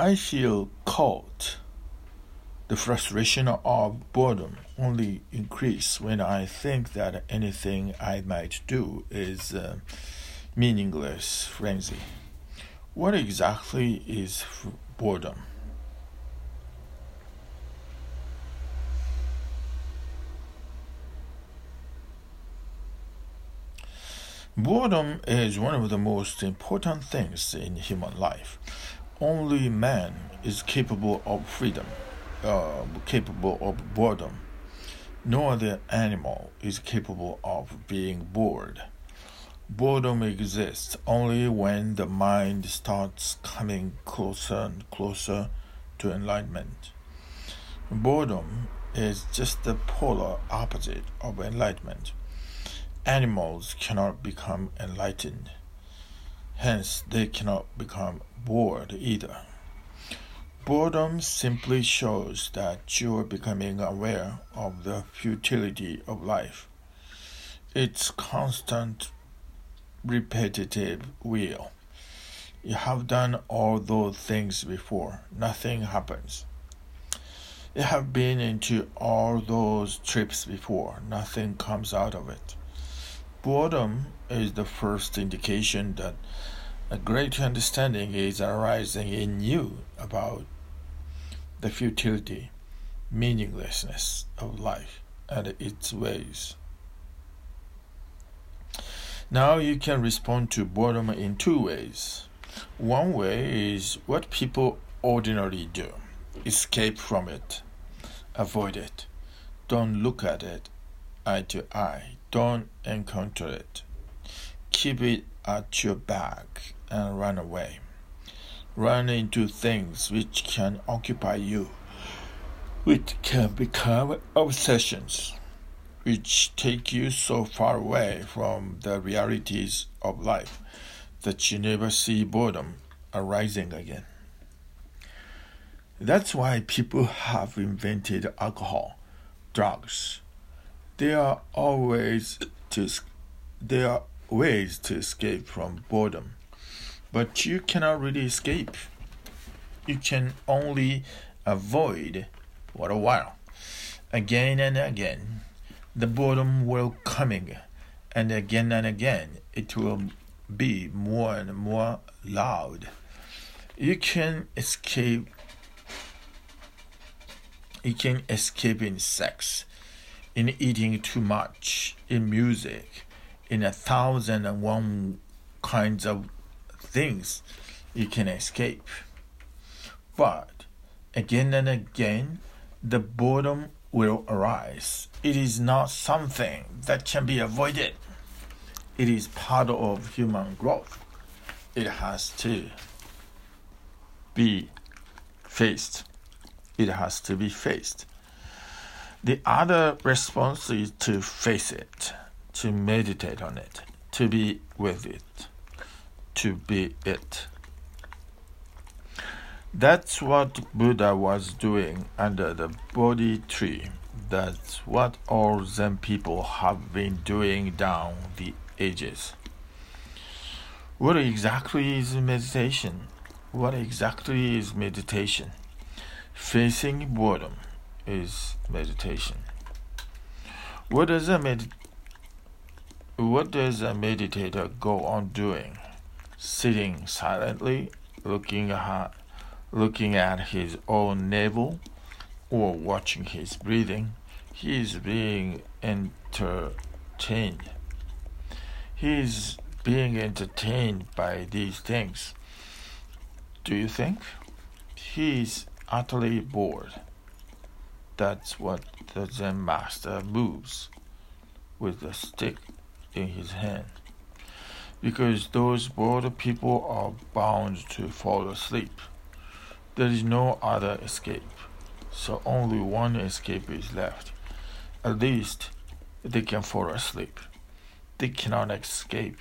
I feel caught. The frustration of boredom only increase when I think that anything I might do is uh, meaningless frenzy. What exactly is boredom? Boredom is one of the most important things in human life. Only man is capable of freedom, uh, capable of boredom. No other animal is capable of being bored. Boredom exists only when the mind starts coming closer and closer to enlightenment. Boredom is just the polar opposite of enlightenment. Animals cannot become enlightened, hence, they cannot become bored either. Boredom simply shows that you are becoming aware of the futility of life. Its constant, repetitive wheel. You have done all those things before, nothing happens. You have been into all those trips before, nothing comes out of it. Boredom is the first indication that a great understanding is arising in you about the futility, meaninglessness of life and its ways. Now you can respond to boredom in two ways. One way is what people ordinarily do escape from it, avoid it, don't look at it eye to eye, don't encounter it. Keep it at your back and run away. Run into things which can occupy you, which can become obsessions, which take you so far away from the realities of life that you never see boredom arising again. That's why people have invented alcohol, drugs, They are always to they are ways to escape from boredom, but you cannot really escape. You can only avoid for a while. Again and again, the boredom will coming, and again and again it will be more and more loud. You can escape. You can escape in sex in eating too much, in music, in a thousand and one kinds of things you can escape. But again and again, the boredom will arise. It is not something that can be avoided. It is part of human growth. It has to be faced. It has to be faced. The other response is to face it, to meditate on it, to be with it, to be it. That's what Buddha was doing under the Bodhi tree. That's what all Zen people have been doing down the ages. What exactly is meditation? What exactly is meditation? Facing boredom is meditation. What does a med- what does a meditator go on doing? Sitting silently, looking at looking at his own navel, or watching his breathing. He is being entertained. He is being entertained by these things. Do you think? He is utterly bored. That's what the Zen master moves with the stick in his hand. Because those bored people are bound to fall asleep. There is no other escape, so only one escape is left. At least they can fall asleep. They cannot escape.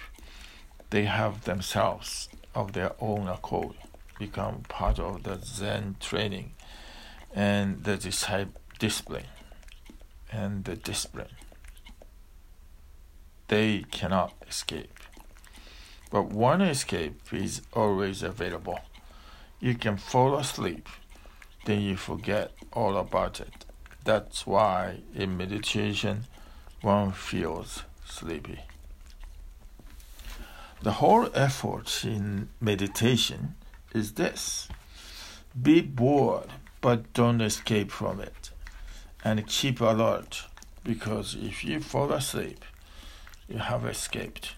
They have themselves, of their own accord, become part of the Zen training and the discipline and the discipline. They cannot escape. But one escape is always available. You can fall asleep, then you forget all about it. That's why in meditation one feels sleepy. The whole effort in meditation is this be bored, but don't escape from it, and keep alert because if you fall asleep, you have escaped.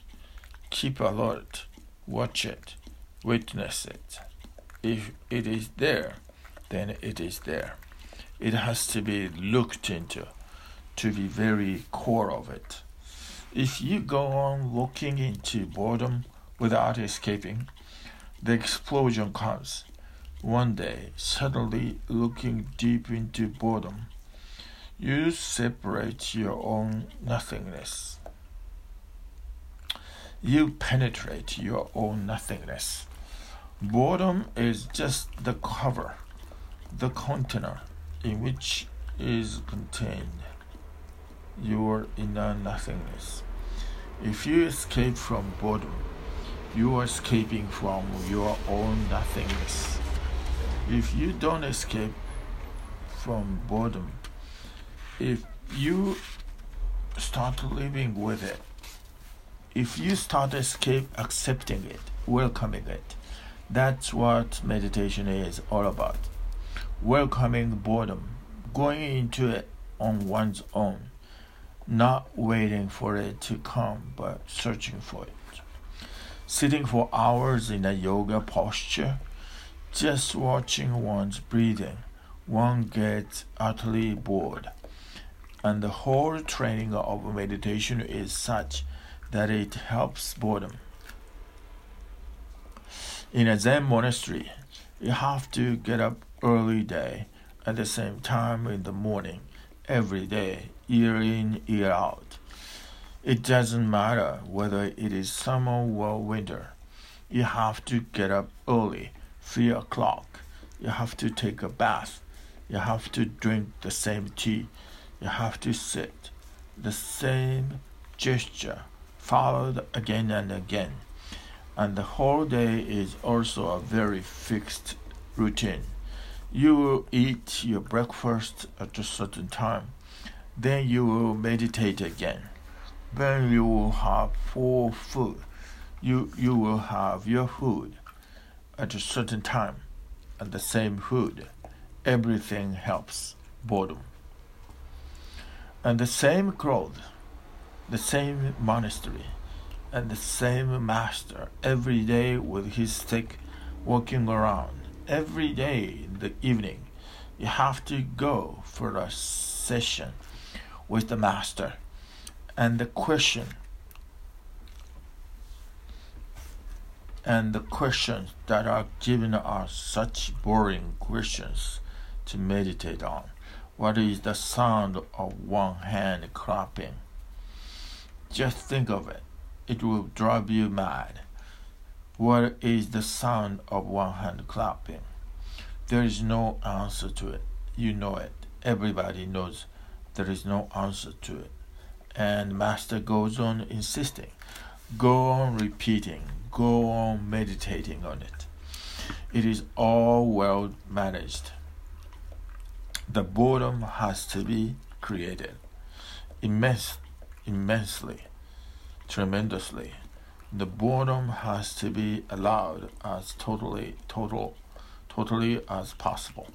Keep alert, watch it, witness it. If it is there, then it is there. It has to be looked into to the very core of it. If you go on looking into boredom without escaping, the explosion comes. One day, suddenly looking deep into boredom, you separate your own nothingness. You penetrate your own nothingness. Boredom is just the cover, the container in which is contained your inner nothingness. If you escape from boredom, you are escaping from your own nothingness. If you don't escape from boredom, if you start living with it, if you start escape accepting it, welcoming it, that's what meditation is all about. Welcoming boredom, going into it on one's own not waiting for it to come, but searching for it. Sitting for hours in a yoga posture, just watching one's breathing, one gets utterly bored. And the whole training of meditation is such that it helps boredom. In a Zen monastery, you have to get up early day at the same time in the morning every day year in, year out. It doesn't matter whether it is summer or winter. You have to get up early, 3 o'clock. You have to take a bath. You have to drink the same tea. You have to sit. The same gesture, followed again and again. And the whole day is also a very fixed routine. You will eat your breakfast at a certain time then you will meditate again. Then you will have full food. You, you will have your food at a certain time and the same food. Everything helps boredom. And the same clothes, the same monastery, and the same master every day with his stick walking around. Every day in the evening, you have to go for a session with the master. And the question and the questions that are given are such boring questions to meditate on. What is the sound of one hand clapping? Just think of it. It will drive you mad. What is the sound of one hand clapping? There is no answer to it. You know it. Everybody knows there is no answer to it. And Master goes on insisting, go on repeating, go on meditating on it. It is all well managed. The boredom has to be created immense, immensely, tremendously. The boredom has to be allowed as totally, total, totally as possible.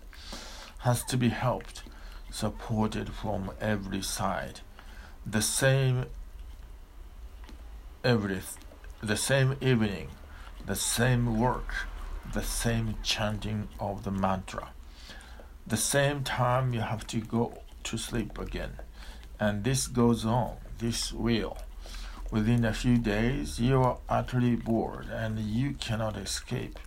Has to be helped supported from every side. The same every the same evening, the same work, the same chanting of the mantra. The same time you have to go to sleep again. And this goes on, this will. Within a few days, you are utterly bored and you cannot escape.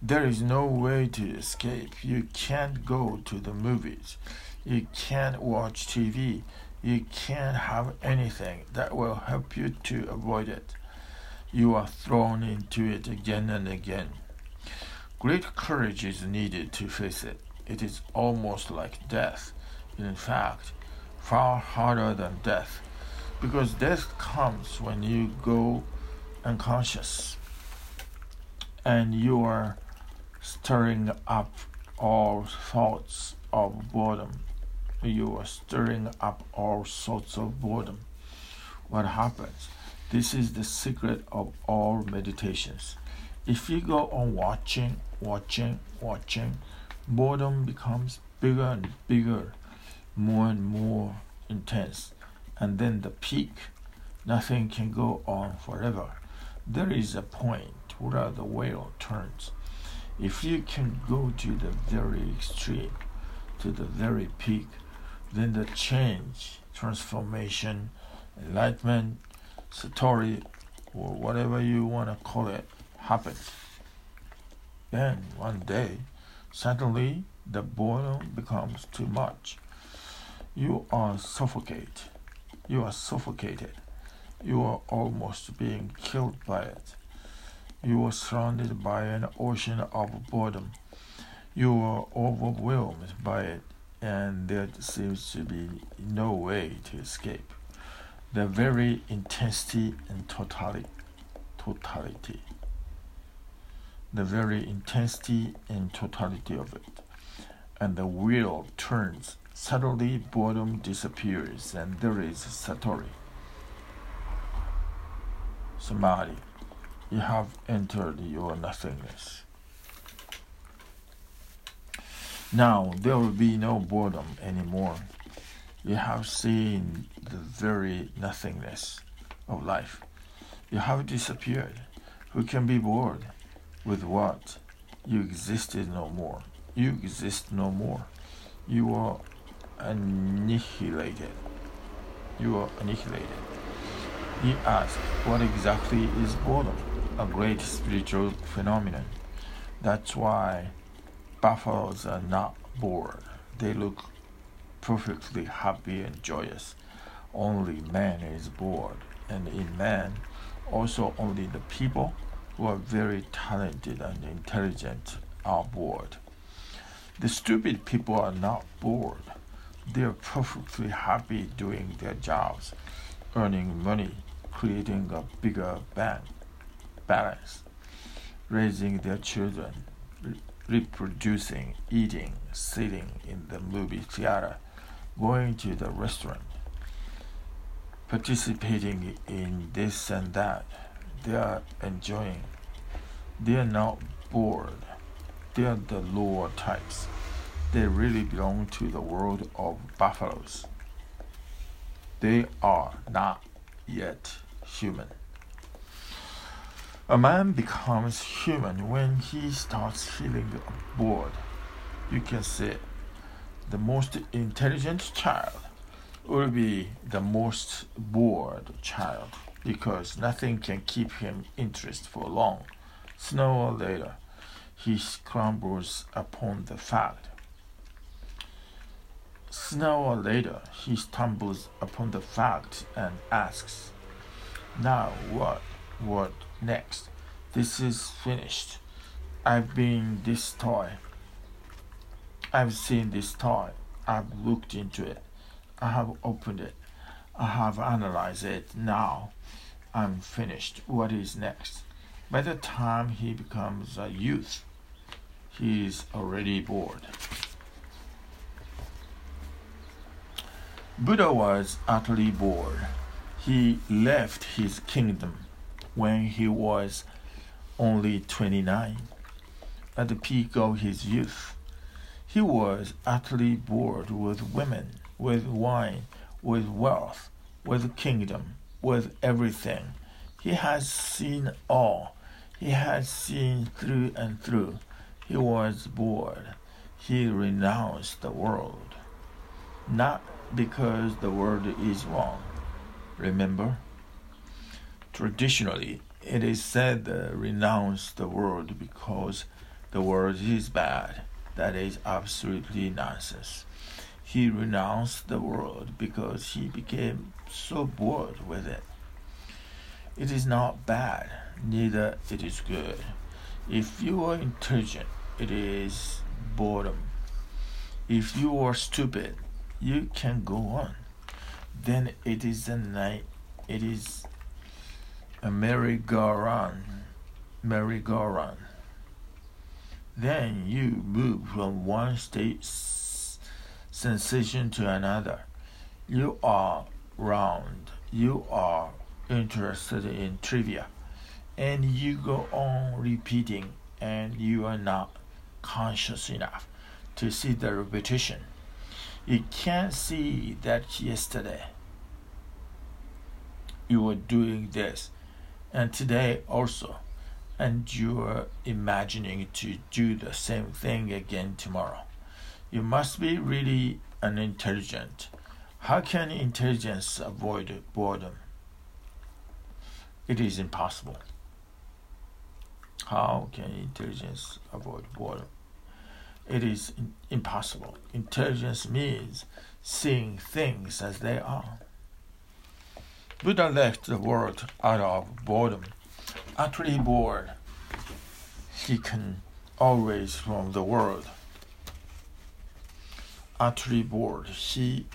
There is no way to escape. You can't go to the movies. You can't watch TV. You can't have anything that will help you to avoid it. You are thrown into it again and again. Great courage is needed to face it. It is almost like death. In fact, far harder than death, because death comes when you go unconscious and you are stirring up all thoughts of boredom. You are stirring up all sorts of boredom. What happens? This is the secret of all meditations. If you go on watching, watching, watching, boredom becomes bigger and bigger, more and more intense, and then the peak. Nothing can go on forever. There is a point where the wheel turns. If you can go to the very extreme, to the very peak, then the change, transformation, enlightenment, satori, or whatever you want to call it, happens. Then one day, suddenly the boredom becomes too much. You are suffocate. You are suffocated. You are almost being killed by it. You are surrounded by an ocean of boredom. You are overwhelmed by it, and there seems to be no way to escape the very intensity and totality, totality, the very intensity and totality of it. And the wheel turns. Suddenly, boredom disappears, and there is Satori. Samadhi. You have entered your nothingness. Now there will be no boredom anymore you have seen the very nothingness of life. You have disappeared. Who can be bored with what? You existed no more. You exist no more. You are annihilated. You are annihilated. He asked, What exactly is boredom? A great spiritual phenomenon. That's why buffaloes are not bored. They look perfectly happy and joyous. Only man is bored, and in man, also only the people who are very talented and intelligent are bored. The stupid people are not bored. They are perfectly happy doing their jobs, earning money, creating a bigger bank balance, raising their children, reproducing, eating, sitting in the movie theater going to the restaurant, participating in this and that. They are enjoying. They are not bored. They are the lower types. They really belong to the world of buffaloes. They are not yet human. A man becomes human when he starts feeling bored. You can say the most intelligent child will be the most bored child because nothing can keep him interested for long. Sooner or later, he scrambles upon the fact. Sooner or later, he stumbles upon the fact and asks, Now what? What next? This is finished. I've been this toy I've seen this toy. I've looked into it. I have opened it. I have analyzed it. Now I'm finished. What is next? By the time he becomes a youth, he is already bored. Buddha was utterly bored. He left his kingdom when he was only 29, at the peak of his youth. He was utterly bored with women, with wine, with wealth, with kingdom, with everything. He had seen all. He had seen through and through. He was bored. He renounced the world. Not because the world is wrong. Remember? Traditionally, it is said to renounce the world because the world is bad. That is absolutely nonsense. He renounced the world because he became so bored with it. It is not bad, neither it is good. If you are intelligent, it is boredom. If you are stupid, you can go on. Then it is a night. It is a merry-go-round, merry-go-round Then you move from one state sensation to another. You are round. You are interested in trivia. And you go on repeating, and you are not conscious enough to see the repetition. You can't see that yesterday you were doing this, and today also, and you are imagining to do the same thing again tomorrow. You must be really an intelligent. How can intelligence avoid boredom? It is impossible. How can intelligence avoid boredom? It is impossible. Intelligence means seeing things as they are. Buddha left the world out of boredom, utterly bored. He can always from the world. Utterly bored, he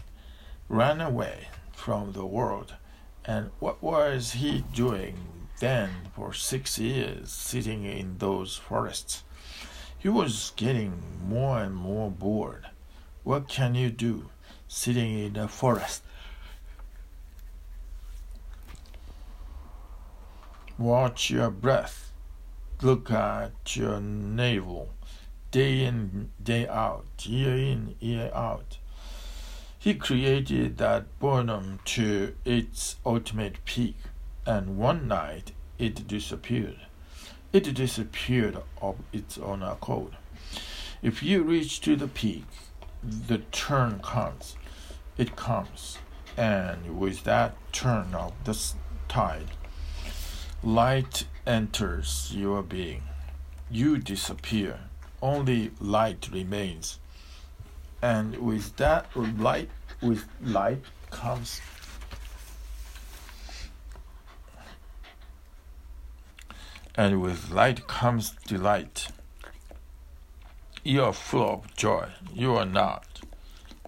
ran away from the world. And what was he doing then for six years, sitting in those forests? He was getting more and more bored. What can you do sitting in a forest? Watch your breath. Look at your navel, day in, day out, year in, year out. He created that boredom to its ultimate peak, and one night it disappeared. It disappeared of its own accord. If you reach to the peak, the turn comes. It comes, and with that turn of the tide, Light enters your being. You disappear. Only light remains. And with that light, with light comes and with light comes delight. You are full of joy. You are not,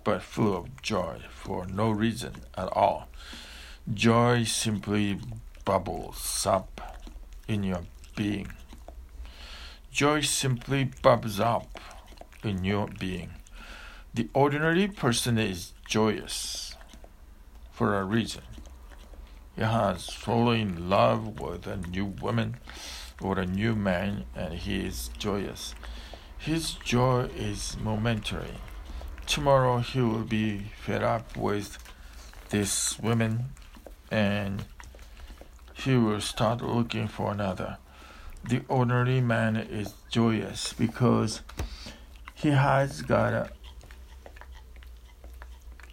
but full of joy for no reason at all. Joy simply bubbles up in your being. Joy simply bubbles up in your being. The ordinary person is joyous for a reason. He has fallen in love with a new woman or a new man and he is joyous. His joy is momentary. Tomorrow he will be fed up with this woman and he will start looking for another. The ordinary man is joyous because he has got a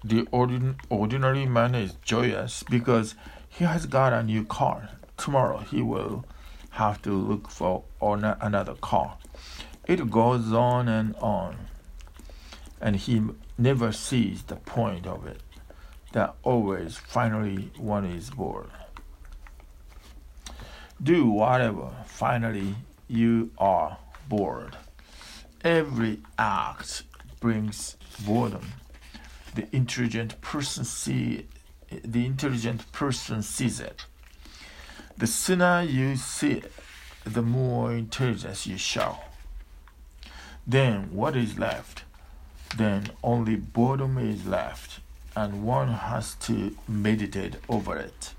the ordin, ordinary man is joyous because he has got a new car. Tomorrow he will have to look for another car. It goes on and on, and he never sees the point of it. That always finally one is bored do whatever. Finally, you are bored. Every act brings boredom. The intelligent person see the intelligent person sees it. The sooner you see it, the more intelligence you show. Then what is left? Then only boredom is left, and one has to meditate over it.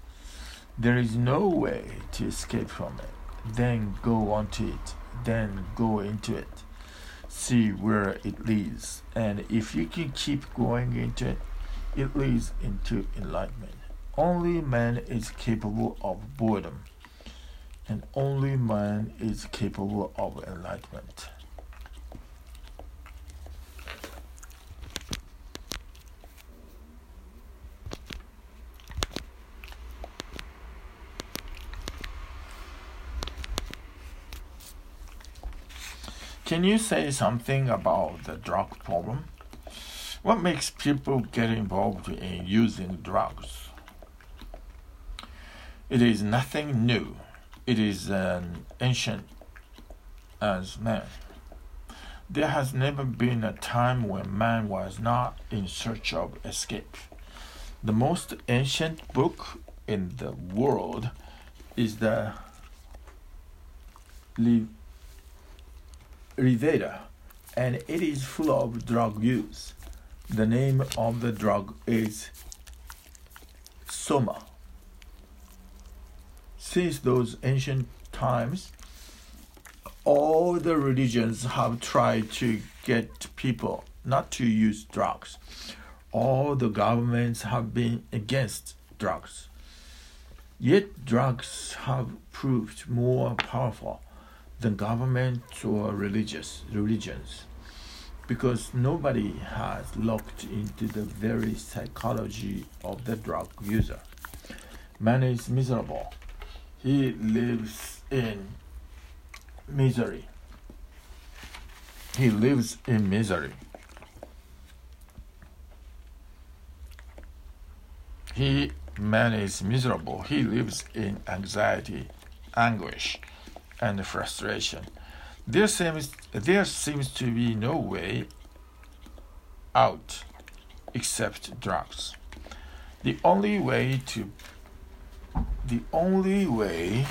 There is no way to escape from it. Then go onto it. Then go into it. See where it leads. And if you can keep going into it, it leads into enlightenment. Only man is capable of boredom, and only man is capable of enlightenment. Can you say something about the drug problem? What makes people get involved in using drugs? It is nothing new. It is an ancient as man. There has never been a time when man was not in search of escape. The most ancient book in the world is the Rig Veda and it is full of drug use. The name of the drug is Soma. Since those ancient times, all the religions have tried to get people not to use drugs. All the governments have been against drugs. Yet drugs have proved more powerful than governments or religious religions because nobody has looked into the very psychology of the drug user. Man is miserable. He lives in misery. He lives in misery. He man is miserable. He lives in anxiety, anguish, and frustration. There seems there seems to be no way out except drugs. The only way to the only way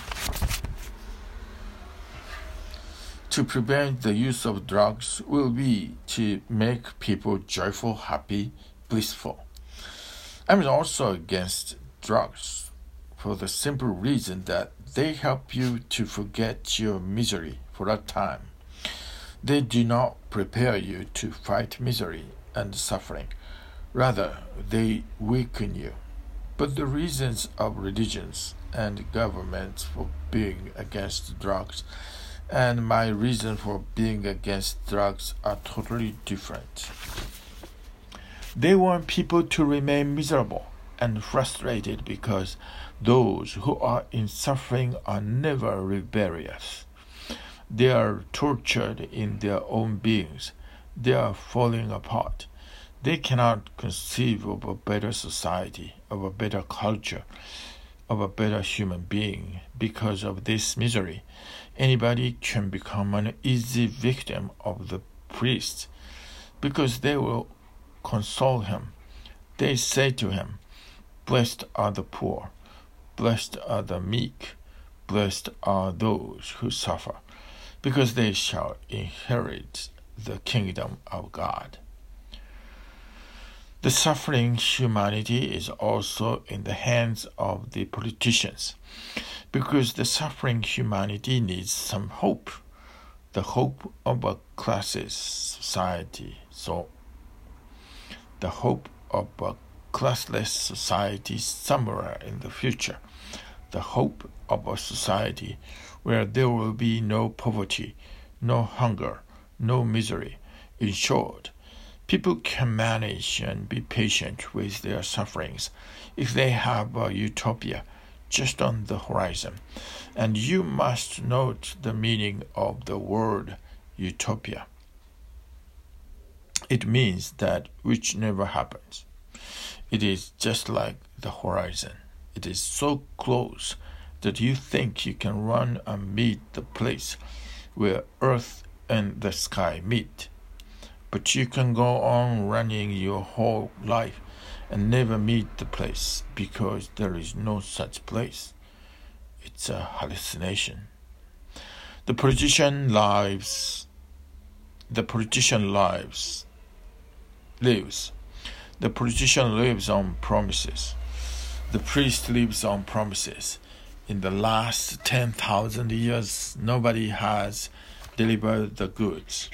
to prevent the use of drugs will be to make people joyful, happy, blissful. I'm also against drugs for the simple reason that they help you to forget your misery for a time. They do not prepare you to fight misery and suffering. Rather, they weaken you. But the reasons of religions and governments for being against drugs and my reason for being against drugs are totally different. They want people to remain miserable and frustrated because those who are in suffering are never rebellious. They are tortured in their own beings. They are falling apart. They cannot conceive of a better society, of a better culture, of a better human being because of this misery anybody can become an easy victim of the priest because they will console him. They say to him, Blessed are the poor, blessed are the meek, blessed are those who suffer, because they shall inherit the kingdom of God. The suffering humanity is also in the hands of the politicians because the suffering humanity needs some hope, the hope of a classless society. So, the hope of a classless society somewhere in the future, the hope of a society where there will be no poverty, no hunger, no misery. In short, people can manage and be patient with their sufferings if they have a utopia just on the horizon. And you must note the meaning of the word utopia. It means that which never happens. It is just like the horizon. It is so close that you think you can run and meet the place where earth and the sky meet. But you can go on running your whole life and never meet the place because there is no such place. It's a hallucination. The politician lives. The politician lives. Lives. The politician lives on promises. The priest lives on promises. In the last 10,000 years, nobody has delivered the goods.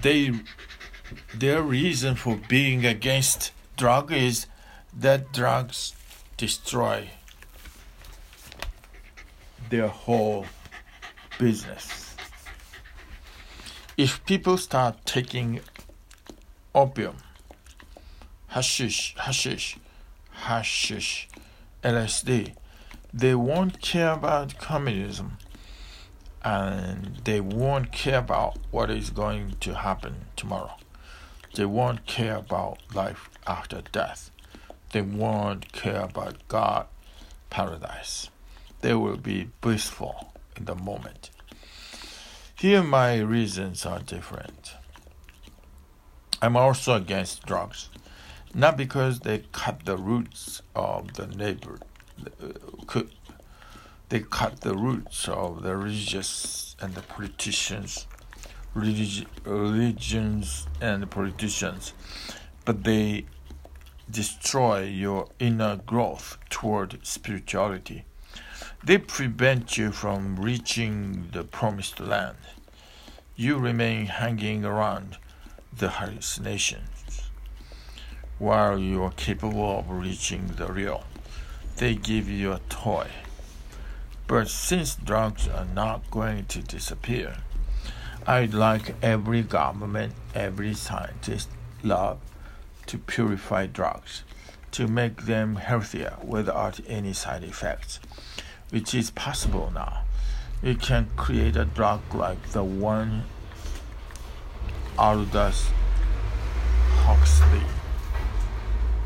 They, their reason for being against drug is that drugs destroy their whole business. If people start taking opium, hashish, hashish, hashish, LSD, they won't care about communism and they won't care about what is going to happen tomorrow. They won't care about life after death. They won't care about God, paradise. They will be blissful in the moment. Here, my reasons are different. I'm also against drugs, not because they cut the roots of the neighbor, uh, they cut the roots of the religious and the politicians religi- religions and politicians, but they destroy your inner growth toward spirituality. They prevent you from reaching the promised land. You remain hanging around the hallucinations. While you are capable of reaching the real, they give you a toy. But since drugs are not going to disappear, I'd like every government, every scientist, love to purify drugs, to make them healthier without any side effects, which is possible now. You can create a drug like the one Aldous Huxley,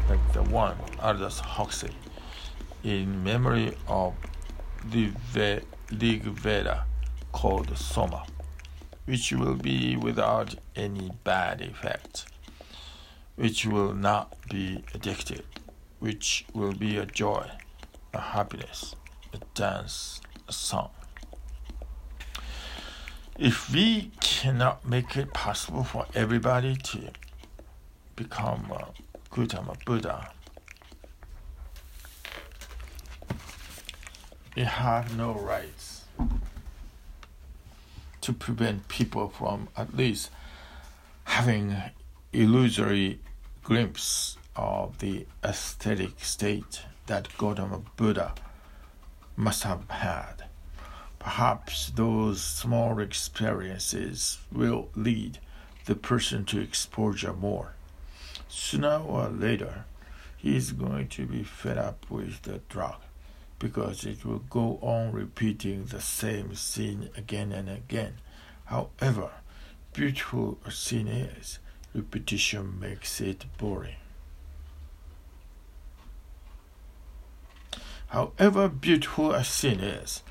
like the one Aldous Huxley, in memory of the Rig Veda called Soma, which will be without any bad effects which will not be addicted, which will be a joy, a happiness, a dance, a song. If we cannot make it possible for everybody to become a Gautama Buddha, we have no rights to prevent people from at least having illusory glimpse of the aesthetic state that Gautama Buddha must have had. Perhaps those small experiences will lead the person to exposure more. Sooner or later, he is going to be fed up with the drug because it will go on repeating the same scene again and again. However beautiful a scene is, repetition makes it boring. However beautiful a scene is,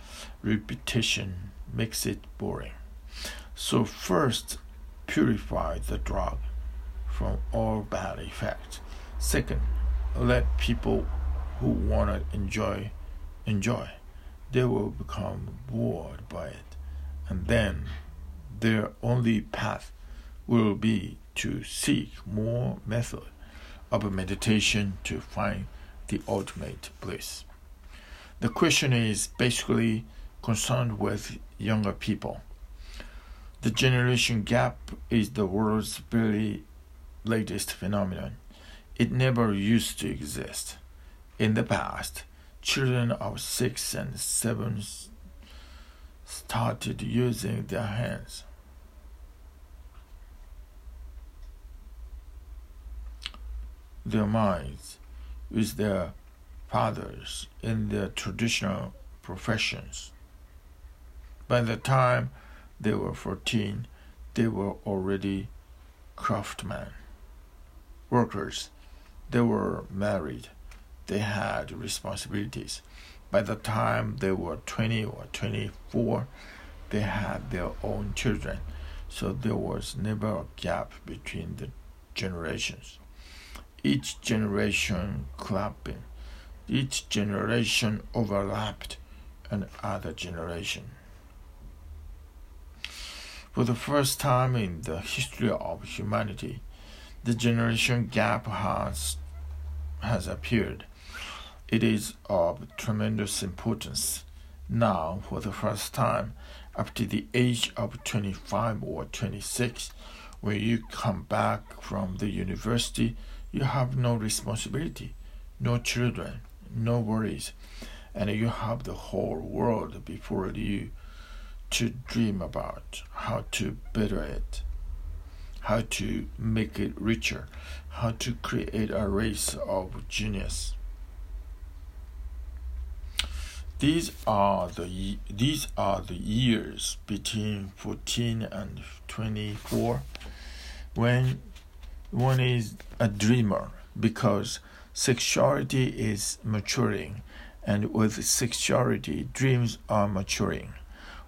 repetition makes it boring. So, first, purify the drug from all bad effects. Second, let people who want to enjoy enjoy. They will become bored by it, and then their only path will be to seek more method of meditation to find the ultimate bliss. The question is basically concerned with younger people. The generation gap is the world's very latest phenomenon. It never used to exist. In the past, children of six and seven started using their hands. their minds with their fathers in their traditional professions. By the time they were 14, they were already craftsmen, workers. They were married. They had responsibilities. By the time they were 20 or 24, they had their own children. So there was never a gap between the generations each generation clapping, each generation overlapped another generation. For the first time in the history of humanity, the generation gap has, has appeared. It is of tremendous importance. Now, for the first time, up to the age of 25 or 26, when you come back from the university, you have no responsibility, no children, no worries, and you have the whole world before you to dream about how to better it, how to make it richer, how to create a race of genius. These are the these are the years between 14 and 24 when one is a dreamer because sexuality is maturing, and with sexuality, dreams are maturing.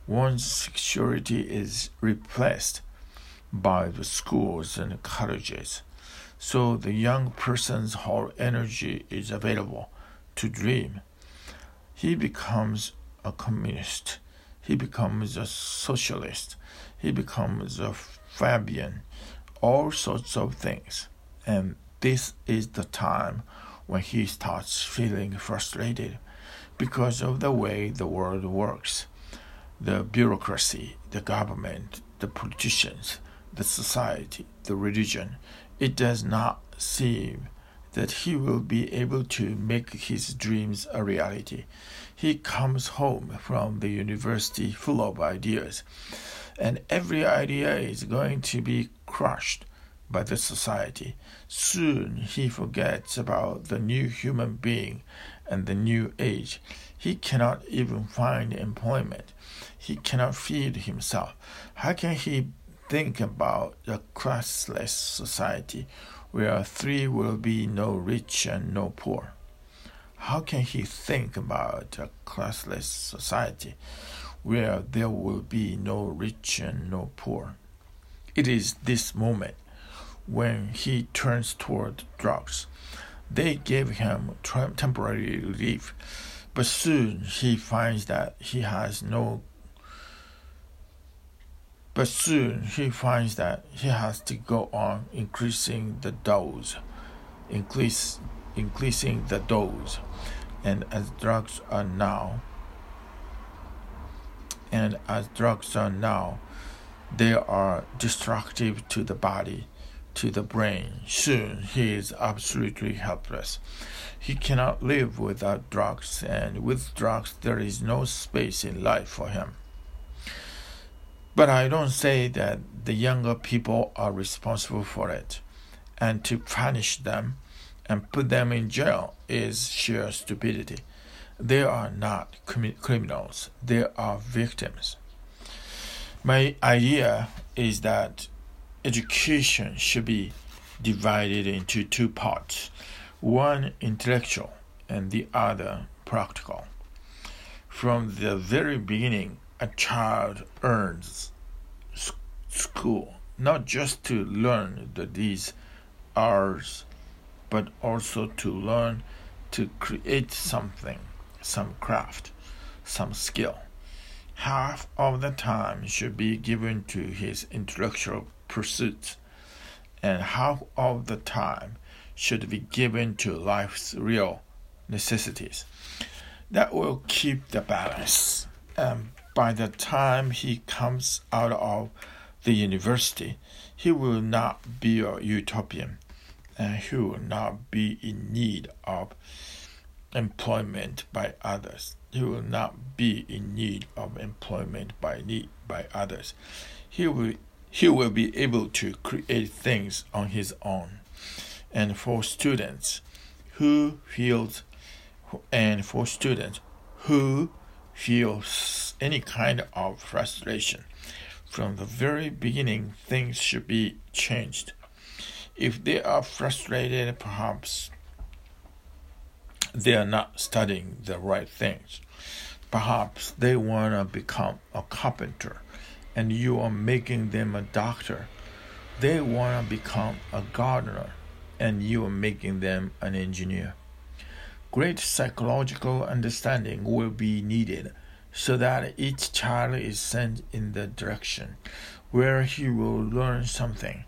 One's sexuality is replaced by the schools and colleges, so the young person's whole energy is available to dream. He becomes a communist. He becomes a socialist. he becomes a Fabian, all sorts of things. And this is the time when he starts feeling frustrated because of the way the world works. The bureaucracy, the government, the politicians, the society, the religion. It does not seem that he will be able to make his dreams a reality. He comes home from the university full of ideas, and every idea is going to be crushed by the society. Soon he forgets about the new human being and the new age. He cannot even find employment. He cannot feed himself. How can he think about a classless society where three will be no rich and no poor. How can he think about a classless society where there will be no rich and no poor? It is this moment when he turns toward drugs. They gave him temporary relief, but soon he finds that he has no but soon he finds that he has to go on increasing the dose, increase, increasing the dose, and as drugs are now, and as drugs are now, they are destructive to the body, to the brain. Soon he is absolutely helpless. He cannot live without drugs, and with drugs there is no space in life for him. But I don't say that the younger people are responsible for it, and to punish them and put them in jail is sheer stupidity. They are not criminals, they are victims. My idea is that education should be divided into two parts one intellectual and the other practical. From the very beginning, a child earns school not just to learn the these arts, but also to learn to create something, some craft, some skill. Half of the time should be given to his intellectual pursuits, and half of the time should be given to life's real necessities. That will keep the balance. And by the time he comes out of the university, he will not be a utopian and he will not be in need of employment by others. He will not be in need of employment by need by others. He will he will be able to create things on his own. And for students who feel and for students who feels any kind of frustration. From the very beginning, things should be changed. If they are frustrated, perhaps they are not studying the right things. Perhaps they want to become a carpenter and you are making them a doctor. They want to become a gardener and you are making them an engineer. Great psychological understanding will be needed so that each child is sent in the direction where he will learn something.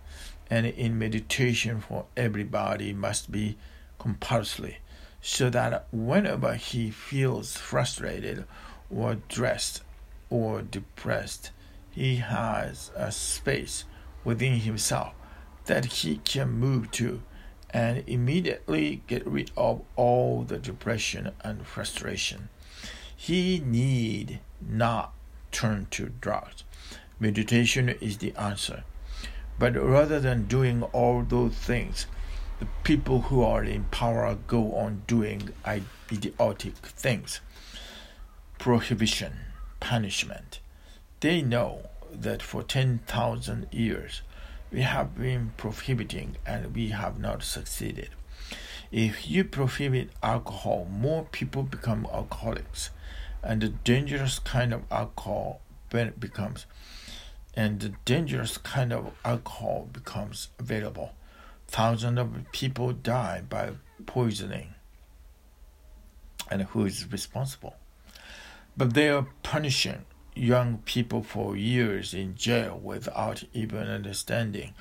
And in meditation for everybody must be compulsory, so that whenever he feels frustrated or stressed or depressed, he has a space within himself that he can move to and immediately get rid of all the depression and frustration. He need not turn to drugs. Meditation is the answer. But rather than doing all those things, the people who are in power go on doing idiotic things. Prohibition, punishment. They know that for 10,000 years we have been prohibiting and we have not succeeded. If you prohibit alcohol, more people become alcoholics, and the dangerous kind of alcohol becomes, and the dangerous kind of alcohol becomes available. Thousands of people die by poisoning. And who is responsible? But they are punishing young people for years in jail without even understanding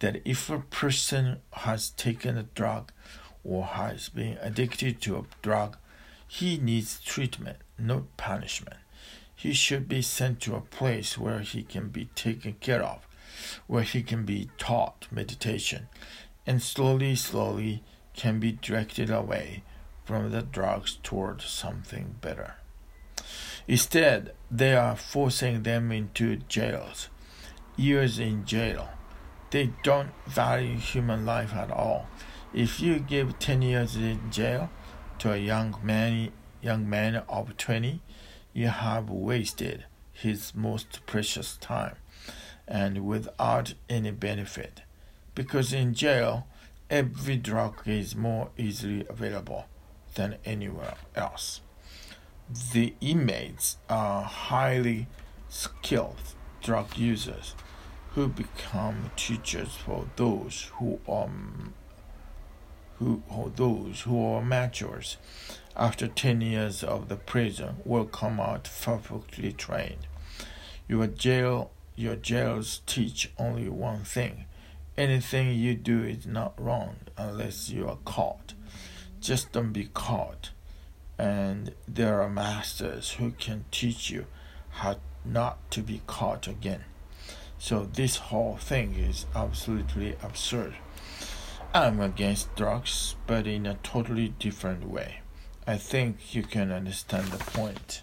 that if a person has taken a drug or has been addicted to a drug, he needs treatment, not punishment. He should be sent to a place where he can be taken care of, where he can be taught meditation, and slowly, slowly can be directed away from the drugs toward something better. Instead, they are forcing them into jails, years in jail. They don't value human life at all. If you give 10 years in jail to a young man, young man of 20, you have wasted his most precious time and without any benefit. Because in jail, every drug is more easily available than anywhere else. The inmates are highly skilled drug users who become teachers for those who are who, who those who are matures after 10 years of the prison will come out perfectly trained. Your jail your jails teach only one thing. Anything you do is not wrong unless you are caught. Just don't be caught. And there are masters who can teach you how not to be caught again. So this whole thing is absolutely absurd. I'm against drugs, but in a totally different way. I think you can understand the point.